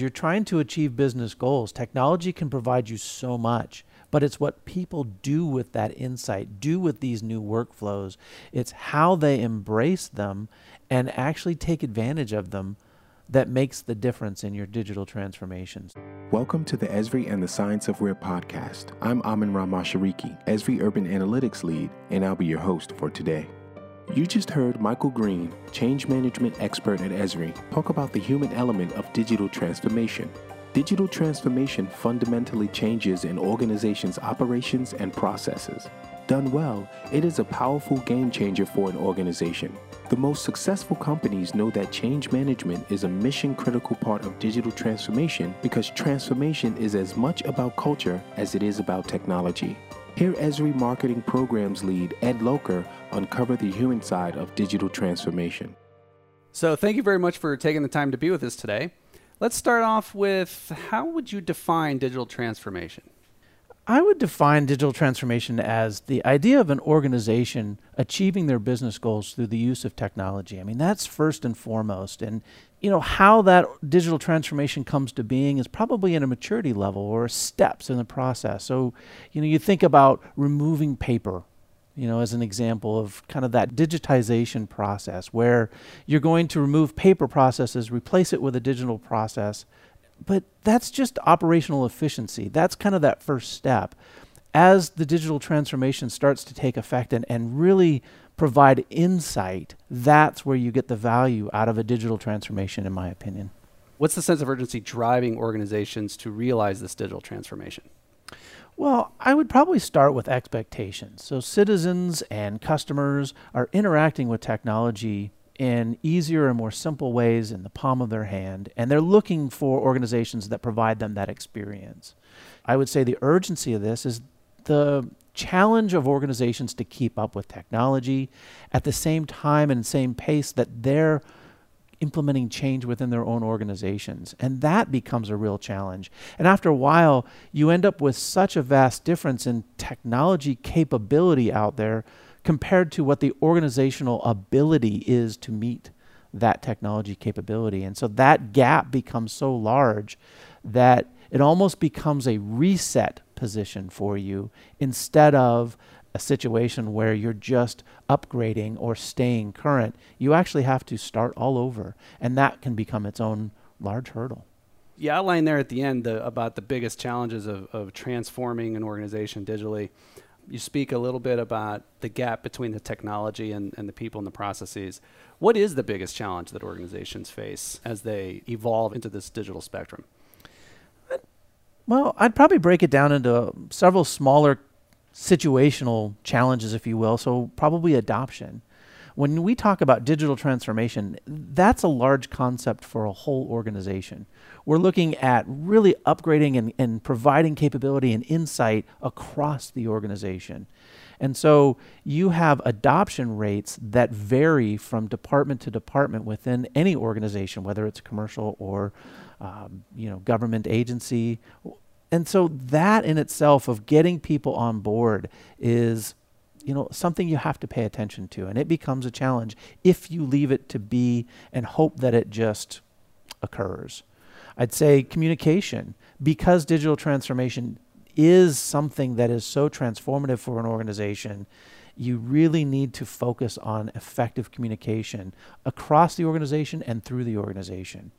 You're trying to achieve business goals. Technology can provide you so much, but it's what people do with that insight, do with these new workflows. It's how they embrace them and actually take advantage of them that makes the difference in your digital transformations. Welcome to the Esri and the Science of Where podcast. I'm Amen Ra Mashariki, Esri Urban Analytics Lead, and I'll be your host for today. You just heard Michael Green, change management expert at Esri, talk about the human element of digital transformation. Digital transformation fundamentally changes an organization's operations and processes. Done well, it is a powerful game changer for an organization. The most successful companies know that change management is a mission critical part of digital transformation because transformation is as much about culture as it is about technology. Hear Esri Marketing Programs lead Ed Loker uncover the human side of digital transformation. So, thank you very much for taking the time to be with us today. Let's start off with how would you define digital transformation? I would define digital transformation as the idea of an organization achieving their business goals through the use of technology. I mean, that's first and foremost. And, you know, how that digital transformation comes to being is probably in a maturity level or steps in the process. So, you know, you think about removing paper, you know, as an example of kind of that digitization process where you're going to remove paper processes, replace it with a digital process but that's just operational efficiency. That's kind of that first step. As the digital transformation starts to take effect and, and really provide insight, that's where you get the value out of a digital transformation, in my opinion. What's the sense of urgency driving organizations to realize this digital transformation? Well, I would probably start with expectations. So, citizens and customers are interacting with technology in easier and more simple ways in the palm of their hand, and they're looking for organizations that provide them that experience. I would say the urgency of this is the challenge of organizations to keep up with technology at the same time and same pace that they're implementing change within their own organizations. And that becomes a real challenge. And after a while, you end up with such a vast difference in technology capability out there compared to what the organizational ability is to meet that technology capability. And so that gap becomes so large that it almost becomes a reset position for you instead of a situation where you're just upgrading or staying current. You actually have to start all over, and that can become its own large hurdle. You outlined there at the end the, about the biggest challenges of, of transforming an organization digitally you speak a little bit about the gap between the technology and, and the people and the processes. What is the biggest challenge that organizations face as they evolve into this digital spectrum? Well, I'd probably break it down into several smaller situational challenges, if you will. So, probably adoption. When we talk about digital transformation, that's a large concept for a whole organization. We're looking at really upgrading and, and providing capability and insight across the organization. And so you have adoption rates that vary from department to department within any organization, whether it's commercial or um, you know government agency. And so that in itself of getting people on board is you know something you have to pay attention to. And it becomes a challenge if you leave it to be and hope that it just occurs. I'd say communication because digital transformation is something that is so transformative for an organization you really need to focus on effective communication across the organization and through the organization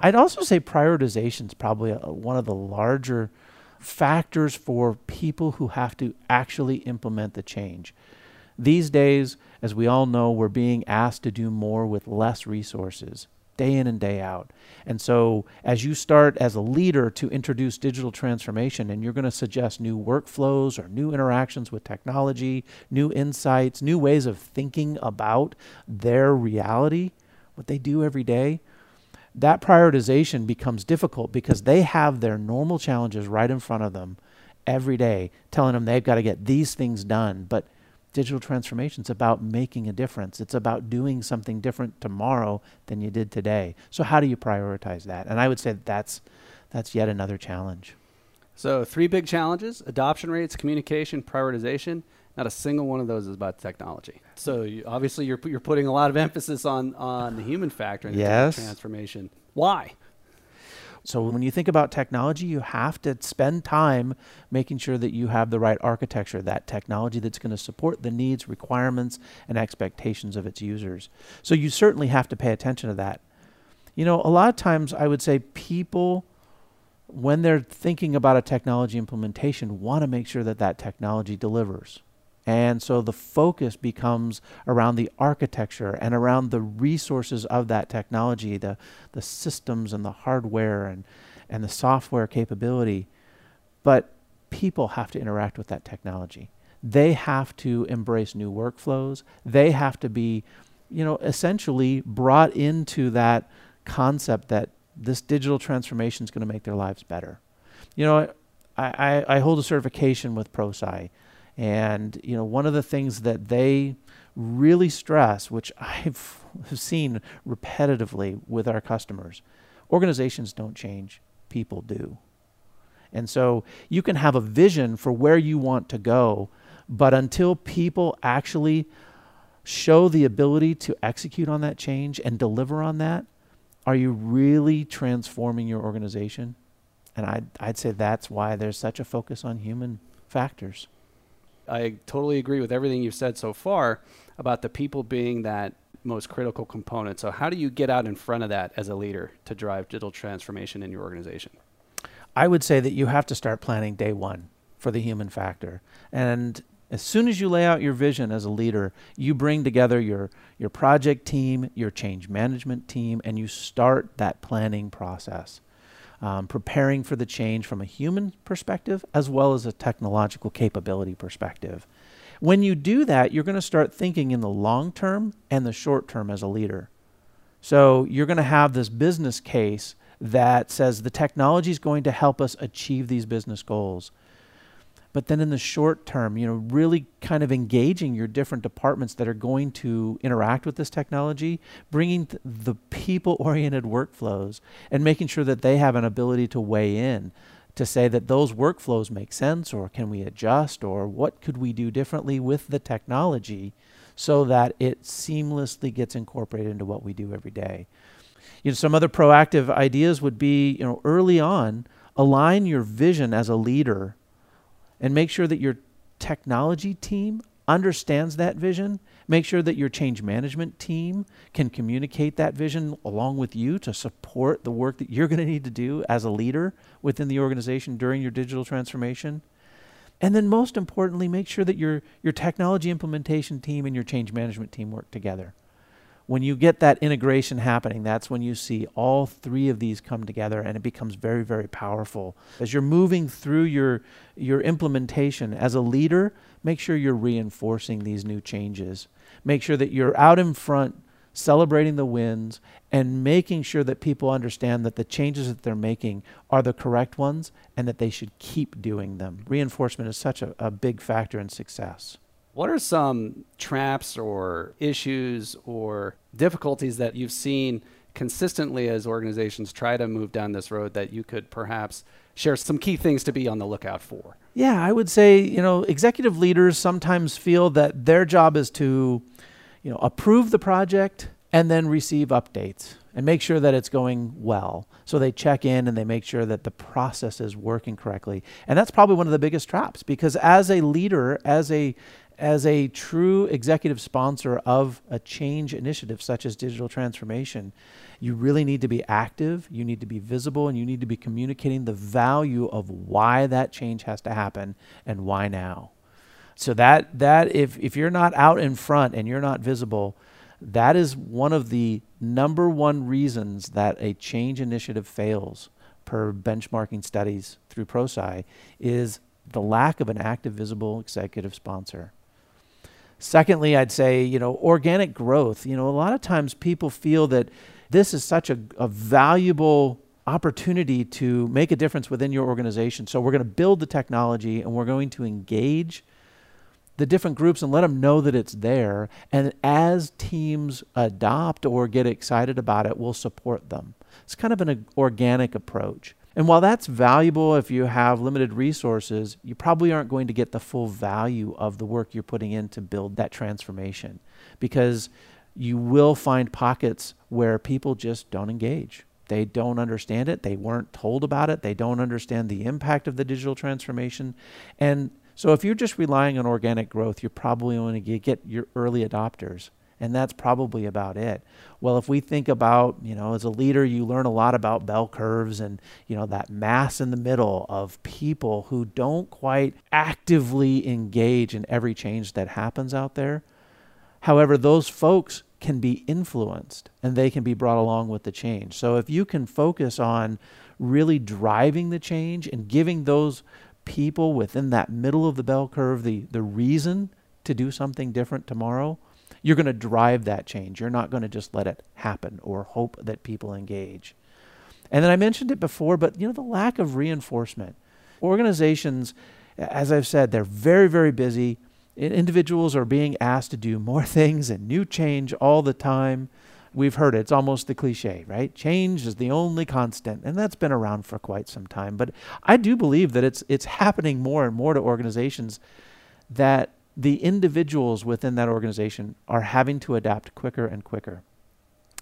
i'd also say prioritization is probably a, one of the larger factors for people who have to actually implement the change. These days, as we all know, we're being asked to do more with less resources, day in and day out. And so, as you start as a leader to introduce digital transformation and you're going to suggest new workflows or new interactions with technology, new insights, new ways of thinking about their reality, what they do every day, that prioritization becomes difficult because they have their normal challenges right in front of them every day, telling them they've got to get these things done. But digital transformation is about making a difference. It's about doing something different tomorrow than you did today. So how do you prioritize that? And I would say that that's that's yet another challenge. So three big challenges: adoption rates, communication, prioritization. Not a single one of those is about technology. So you, obviously, you're you're putting a lot of emphasis on on the human factor in yes. transformation. Why? So when you think about technology, you have to spend time making sure that you have the right architecture, that technology that's going to support the needs, requirements, and expectations of its users. So you certainly have to pay attention to that. You know, a lot of times I would say people when they're thinking about a technology implementation want to make sure that that technology delivers. And so the focus becomes around the architecture and around the resources of that technology, the, the systems and the hardware and, and the software capability. But people have to interact with that technology. They have to embrace new workflows. They have to be, you know, essentially brought into that concept that this digital transformation is going to make their lives better. You know, I, I, I hold a certification with ProSci and you know, one of the things that they really stress, which I've seen repetitively with our customers, organizations don't change, people do. And so you can have a vision for where you want to go, but until people actually show the ability to execute on that change and deliver on that, are you really transforming your organization? And I'd, I'd say that's why there's such a focus on human factors. I totally agree with everything you've said so far about the people being that most critical component. So, how do you get out in front of that as a leader to drive digital transformation in your organization? I would say that you have to start planning day one for the human factor. And as soon as you lay out your vision as a leader, you bring together your, your project team, your change management team, and you start that planning process um, preparing for the change from a human perspective as well as a technological capability perspective. When you do that, you're going to start thinking in the long term and the short term as a leader. So you're going to have this business case that says the technology is going to help us achieve these business goals but then in the short term, you know, really kind of engaging your different departments that are going to interact with this technology, bringing th- the people-oriented workflows and making sure that they have an ability to weigh in to say that those workflows make sense or can we adjust or what could we do differently with the technology so that it seamlessly gets incorporated into what we do every day. You know, some other proactive ideas would be, you know, early on, align your vision as a leader and make sure that your technology team understands that vision. Make sure that your change management team can communicate that vision along with you to support the work that you're going to need to do as a leader within the organization during your digital transformation. And then most importantly, make sure that your your technology implementation team and your change management team work together when you get that integration happening, that's when you see all three of these come together and it becomes very, very powerful. As you're moving through your, your implementation as a leader, make sure you're reinforcing these new changes. Make sure that you're out in front celebrating the wins and making sure that people understand that the changes that they're making are the correct ones and that they should keep doing them. Reinforcement is such a, a big factor in success. What are some traps or issues or difficulties that you've seen consistently as organizations try to move down this road that you could perhaps share some key things to be on the lookout for? Yeah, I would say, you know, executive leaders sometimes feel that their job is to, you know, approve the project and then receive updates and make sure that it's going well. So they check in and they make sure that the process is working correctly. And that's probably one of the biggest traps because as a leader, as a as a true executive sponsor of a change initiative such as digital transformation, you really need to be active, you need to be visible, and you need to be communicating the value of why that change has to happen and why now. So that that if if you're not out in front and you're not visible, that is one of the number one reasons that a change initiative fails per benchmarking studies through ProSci is the lack of an active visible executive sponsor. Secondly, I'd say, you know, organic growth. You know, a lot of times people feel that this is such a, a valuable opportunity to make a difference within your organization. So we're going to build the technology and we're going to engage the different groups and let them know that it's there. And as teams adopt or get excited about it, we'll support them. It's kind of an organic approach. And while that's valuable if you have limited resources, you probably aren't going to get the full value of the work you're putting in to build that transformation because you will find pockets where people just don't engage. They don't understand it. They weren't told about it. They don't understand the impact of the digital transformation. And so if you're just relying on organic growth, you're probably only going to get your early adopters. And that's probably about it. Well, if we think about, you know, as a leader, you learn a lot about bell curves and, you know, that mass in the middle of people who don't quite actively engage in every change that happens out there. However, those folks can be influenced and they can be brought along with the change. So if you can focus on really driving the change and giving those people within that middle of the bell curve the, the reason to do something different tomorrow, you're going to drive that change. You're not going to just let it happen or hope that people engage. And then I mentioned it before, but you know the lack of reinforcement. Organizations, as I've said, they're very very busy individuals are being asked to do more things and new change all the time. We've heard it, it's almost the cliche, right? Change is the only constant, and that's been around for quite some time. But I do believe that it's it's happening more and more to organizations that the individuals within that organization are having to adapt quicker and quicker.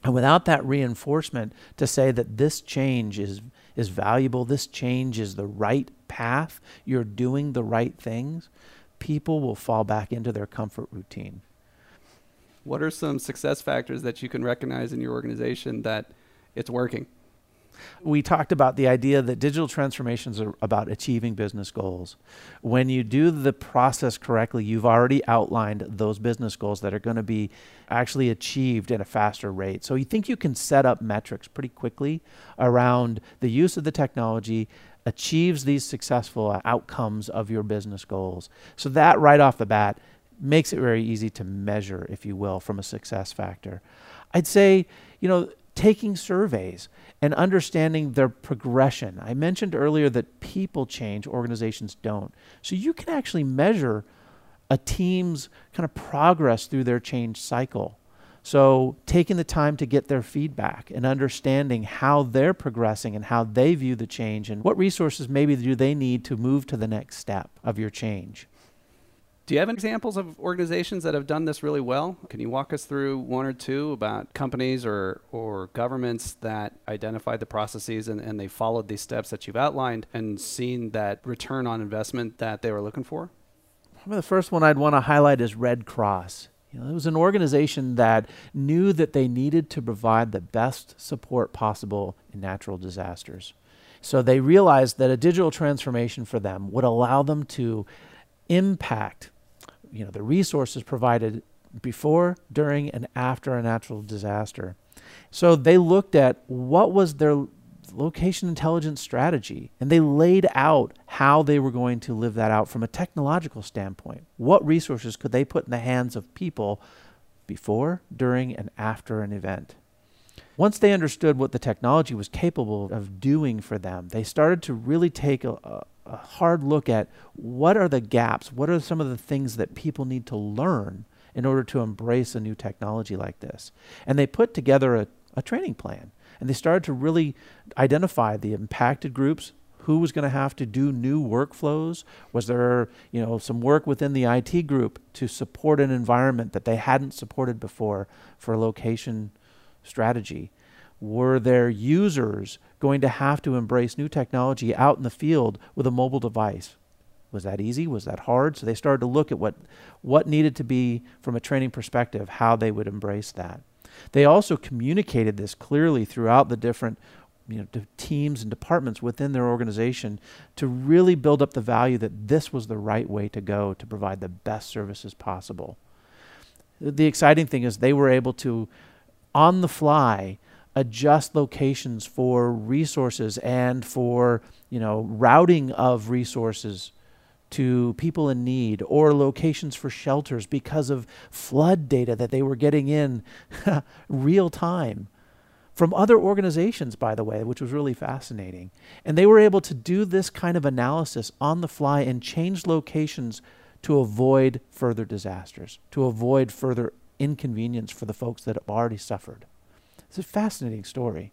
And without that reinforcement to say that this change is is valuable, this change is the right path, you're doing the right things, people will fall back into their comfort routine. What are some success factors that you can recognize in your organization that it's working? We talked about the idea that digital transformations are about achieving business goals. When you do the process correctly, you've already outlined those business goals that are going to be actually achieved at a faster rate. So you think you can set up metrics pretty quickly around the use of the technology, achieves these successful outcomes of your business goals. So that right off the bat makes it very easy to measure, if you will, from a success factor. I'd say, you know, taking surveys and understanding their progression. I mentioned earlier that people change, organizations don't. So you can actually measure a team's kind of progress through their change cycle. So, taking the time to get their feedback and understanding how they're progressing and how they view the change and what resources maybe do they need to move to the next step of your change. Do you have examples of organizations that have done this really well? Can you walk us through one or two about companies or, or governments that identified the processes and, and they followed these steps that you've outlined and seen that return on investment that they were looking for? The first one I'd want to highlight is Red Cross. You know, it was an organization that knew that they needed to provide the best support possible in natural disasters. So they realized that a digital transformation for them would allow them to impact you know, the resources provided before, during, and after a natural disaster. So they looked at what was their location intelligence strategy and they laid out how they were going to live that out from a technological standpoint. What resources could they put in the hands of people before, during, and after an event? Once they understood what the technology was capable of doing for them, they started to really take a, a hard look at what are the gaps, what are some of the things that people need to learn in order to embrace a new technology like this. And they put together a, a training plan and they started to really identify the impacted groups who was going to have to do new workflows was there you know some work within the IT group to support an environment that they hadn't supported before for a location strategy were there users going to have to embrace new technology out in the field with a mobile device. Was that easy? Was that hard? So they started to look at what what needed to be from a training perspective how they would embrace that. They also communicated this clearly throughout the different you know, teams and departments within their organization to really build up the value that this was the right way to go to provide the best services possible. The exciting thing is they were able to, on the fly, adjust locations for resources and for you know routing of resources to people in need or locations for shelters because of flood data that they were getting in real time from other organizations, by the way, which was really fascinating. And they were able to do this kind of analysis on the fly and change locations to avoid further disasters, to avoid further inconvenience for the folks that have already suffered. It's a fascinating story.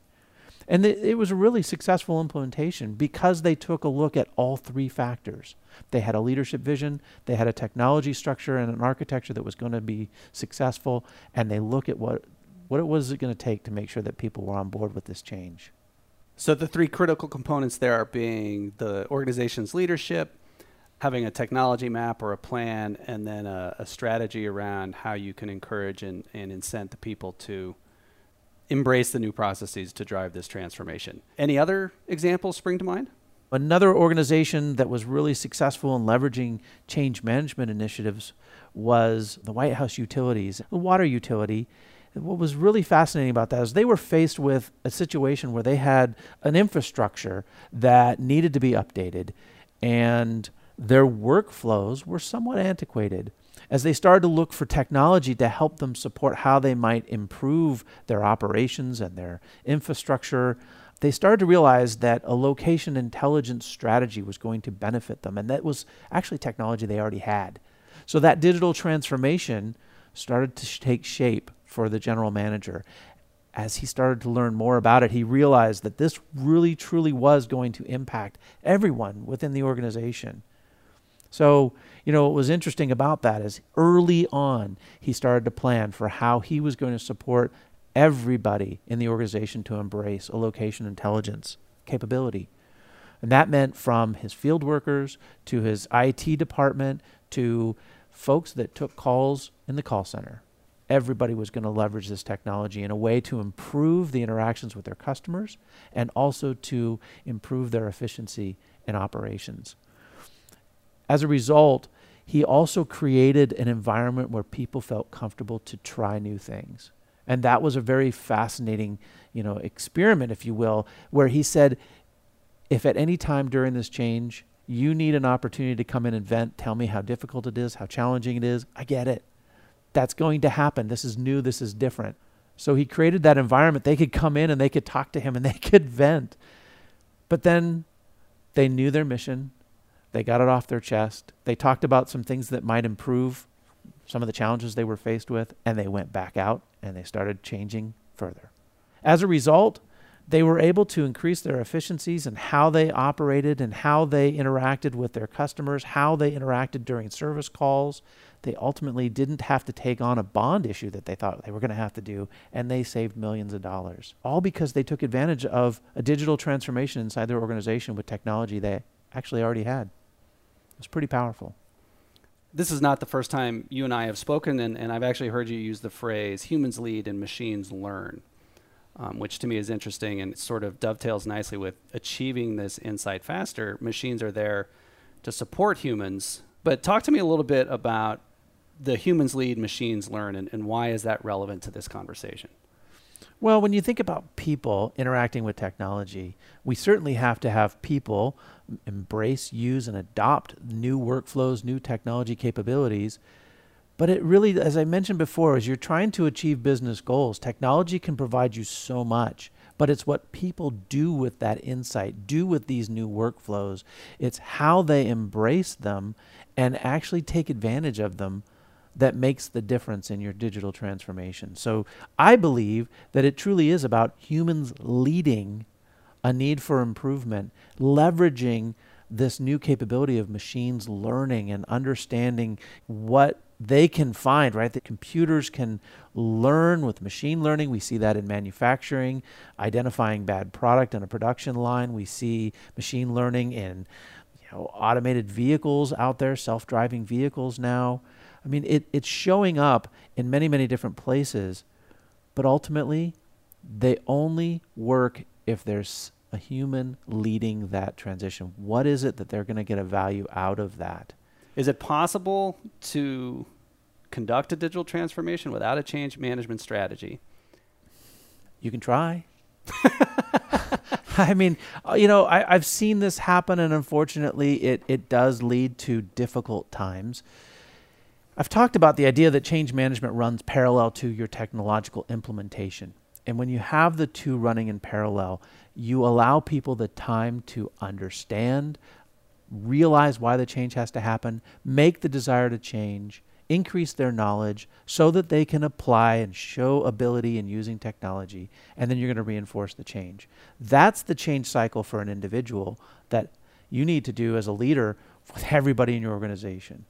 And it, it was a really successful implementation because they took a look at all three factors. They had a leadership vision, they had a technology structure and an architecture that was going to be successful, and they look at what what it was going to take to make sure that people were on board with this change. So the three critical components there are being the organization's leadership, having a technology map or a plan, and then a, a strategy around how you can encourage and, and incent the people to embrace the new processes to drive this transformation. Any other examples spring to mind? Another organization that was really successful in leveraging change management initiatives was the White House Utilities, the water utility. What was really fascinating about that is they were faced with a situation where they had an infrastructure that needed to be updated, and their workflows were somewhat antiquated. As they started to look for technology to help them support how they might improve their operations and their infrastructure, they started to realize that a location intelligence strategy was going to benefit them. And that was actually technology they already had. So that digital transformation started to sh- take shape for the general manager. As he started to learn more about it, he realized that this really, truly was going to impact everyone within the organization. So, you know, what was interesting about that is early on, he started to plan for how he was going to support everybody in the organization to embrace a location intelligence capability. And that meant from his field workers to his IT department to folks that took calls in the call center. Everybody was going to leverage this technology in a way to improve the interactions with their customers and also to improve their efficiency in operations. As a result, he also created an environment where people felt comfortable to try new things. And that was a very fascinating, you know, experiment, if you will, where he said, if at any time during this change you need an opportunity to come in and vent, tell me how difficult it is, how challenging it is, I get it. That's going to happen. This is new, this is different. So he created that environment. They could come in and they could talk to him and they could vent. But then they knew their mission. They got it off their chest. They talked about some things that might improve some of the challenges they were faced with, and they went back out and they started changing further. As a result, they were able to increase their efficiencies and how they operated and how they interacted with their customers, how they interacted during service calls. They ultimately didn't have to take on a bond issue that they thought they were going to have to do, and they saved millions of dollars. All because they took advantage of a digital transformation inside their organization with technology they actually already had. It was pretty powerful this is not the first time you and I have spoken, and, and I've actually heard you use the phrase humans lead and machines learn, um, which to me is interesting and sort of dovetails nicely with achieving this insight faster. Machines are there to support humans. But talk to me a little bit about the humans lead, machines learn, and, and why is that relevant to this conversation? Well, when you think about people interacting with technology, we certainly have to have people embrace, use, and adopt new workflows, new technology capabilities. But it really, as I mentioned before, as you're trying to achieve business goals, technology can provide you so much. But it's what people do with that insight, do with these new workflows. It's how they embrace them and actually take advantage of them that makes the difference in your digital transformation. So I believe that it truly is about humans leading a need for improvement, leveraging this new capability of machines learning and understanding what they can find, right? That computers can learn with machine learning. We see that in manufacturing, identifying bad product on a production line. We see machine learning in you know, automated vehicles out there, self driving vehicles now. I mean, it, it's showing up in many, many different places, but ultimately, they only work if there's a human leading that transition. What is it that they're going to get a value out of that? Is it possible to conduct a digital transformation without a change management strategy? You can try. I mean, uh, you know, I, have seen this happen, and unfortunately, it, it does lead to difficult times. I've talked about the idea that change management runs parallel to your technological implementation. And when you have the two running in parallel, you allow people the time to understand, realize why the change has to happen, make the desire to change, increase their knowledge so that they can apply and show ability in using technology, and then you're going to reinforce the change. That's the change cycle for an individual that you need to do as a leader with everybody in your organization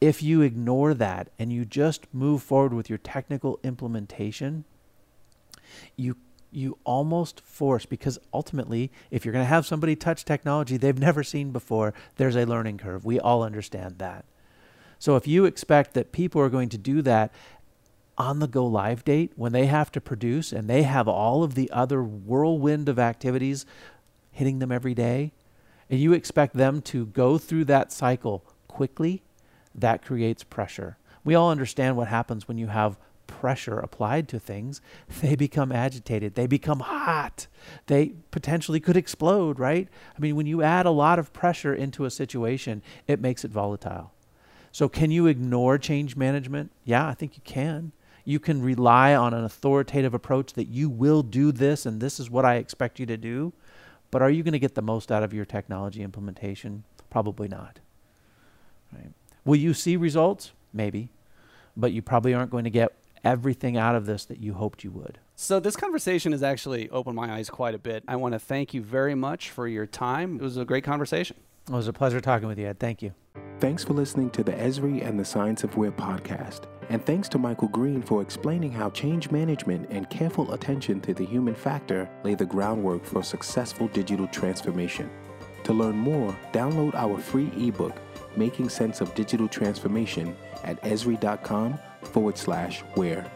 if you ignore that and you just move forward with your technical implementation, you you almost force because ultimately if you're going to have somebody touch technology they've never seen before there's a learning curve. We all understand that. So if you expect that people are going to do that on the go live date when they have to produce and they have all of the other whirlwind of activities hitting them every day and you expect them to go through that cycle quickly that creates pressure we all understand what happens when you have pressure applied to things, they become agitated. They become hot. They potentially could explode, right? I mean, when you add a lot of pressure into a situation, it makes it volatile. So, can you ignore change management? Yeah, I think you can. You can rely on an authoritative approach that you will do this and this is what I expect you to do. But are you going to get the most out of your technology implementation? Probably not. Right. Will you see results? Maybe. But you probably aren't going to get everything out of this that you hoped you would. So, this conversation has actually opened my eyes quite a bit. I want to thank you very much for your time. It was a great conversation. It was a pleasure talking with you, Ed. Thank you. Thanks for listening to the Esri and the Science of Where podcast. And thanks to Michael Green for explaining how change management and careful attention to the human factor lay the groundwork for successful digital transformation. To learn more, download our free ebook, Making Sense of Digital Transformation, at esri.com forward slash where.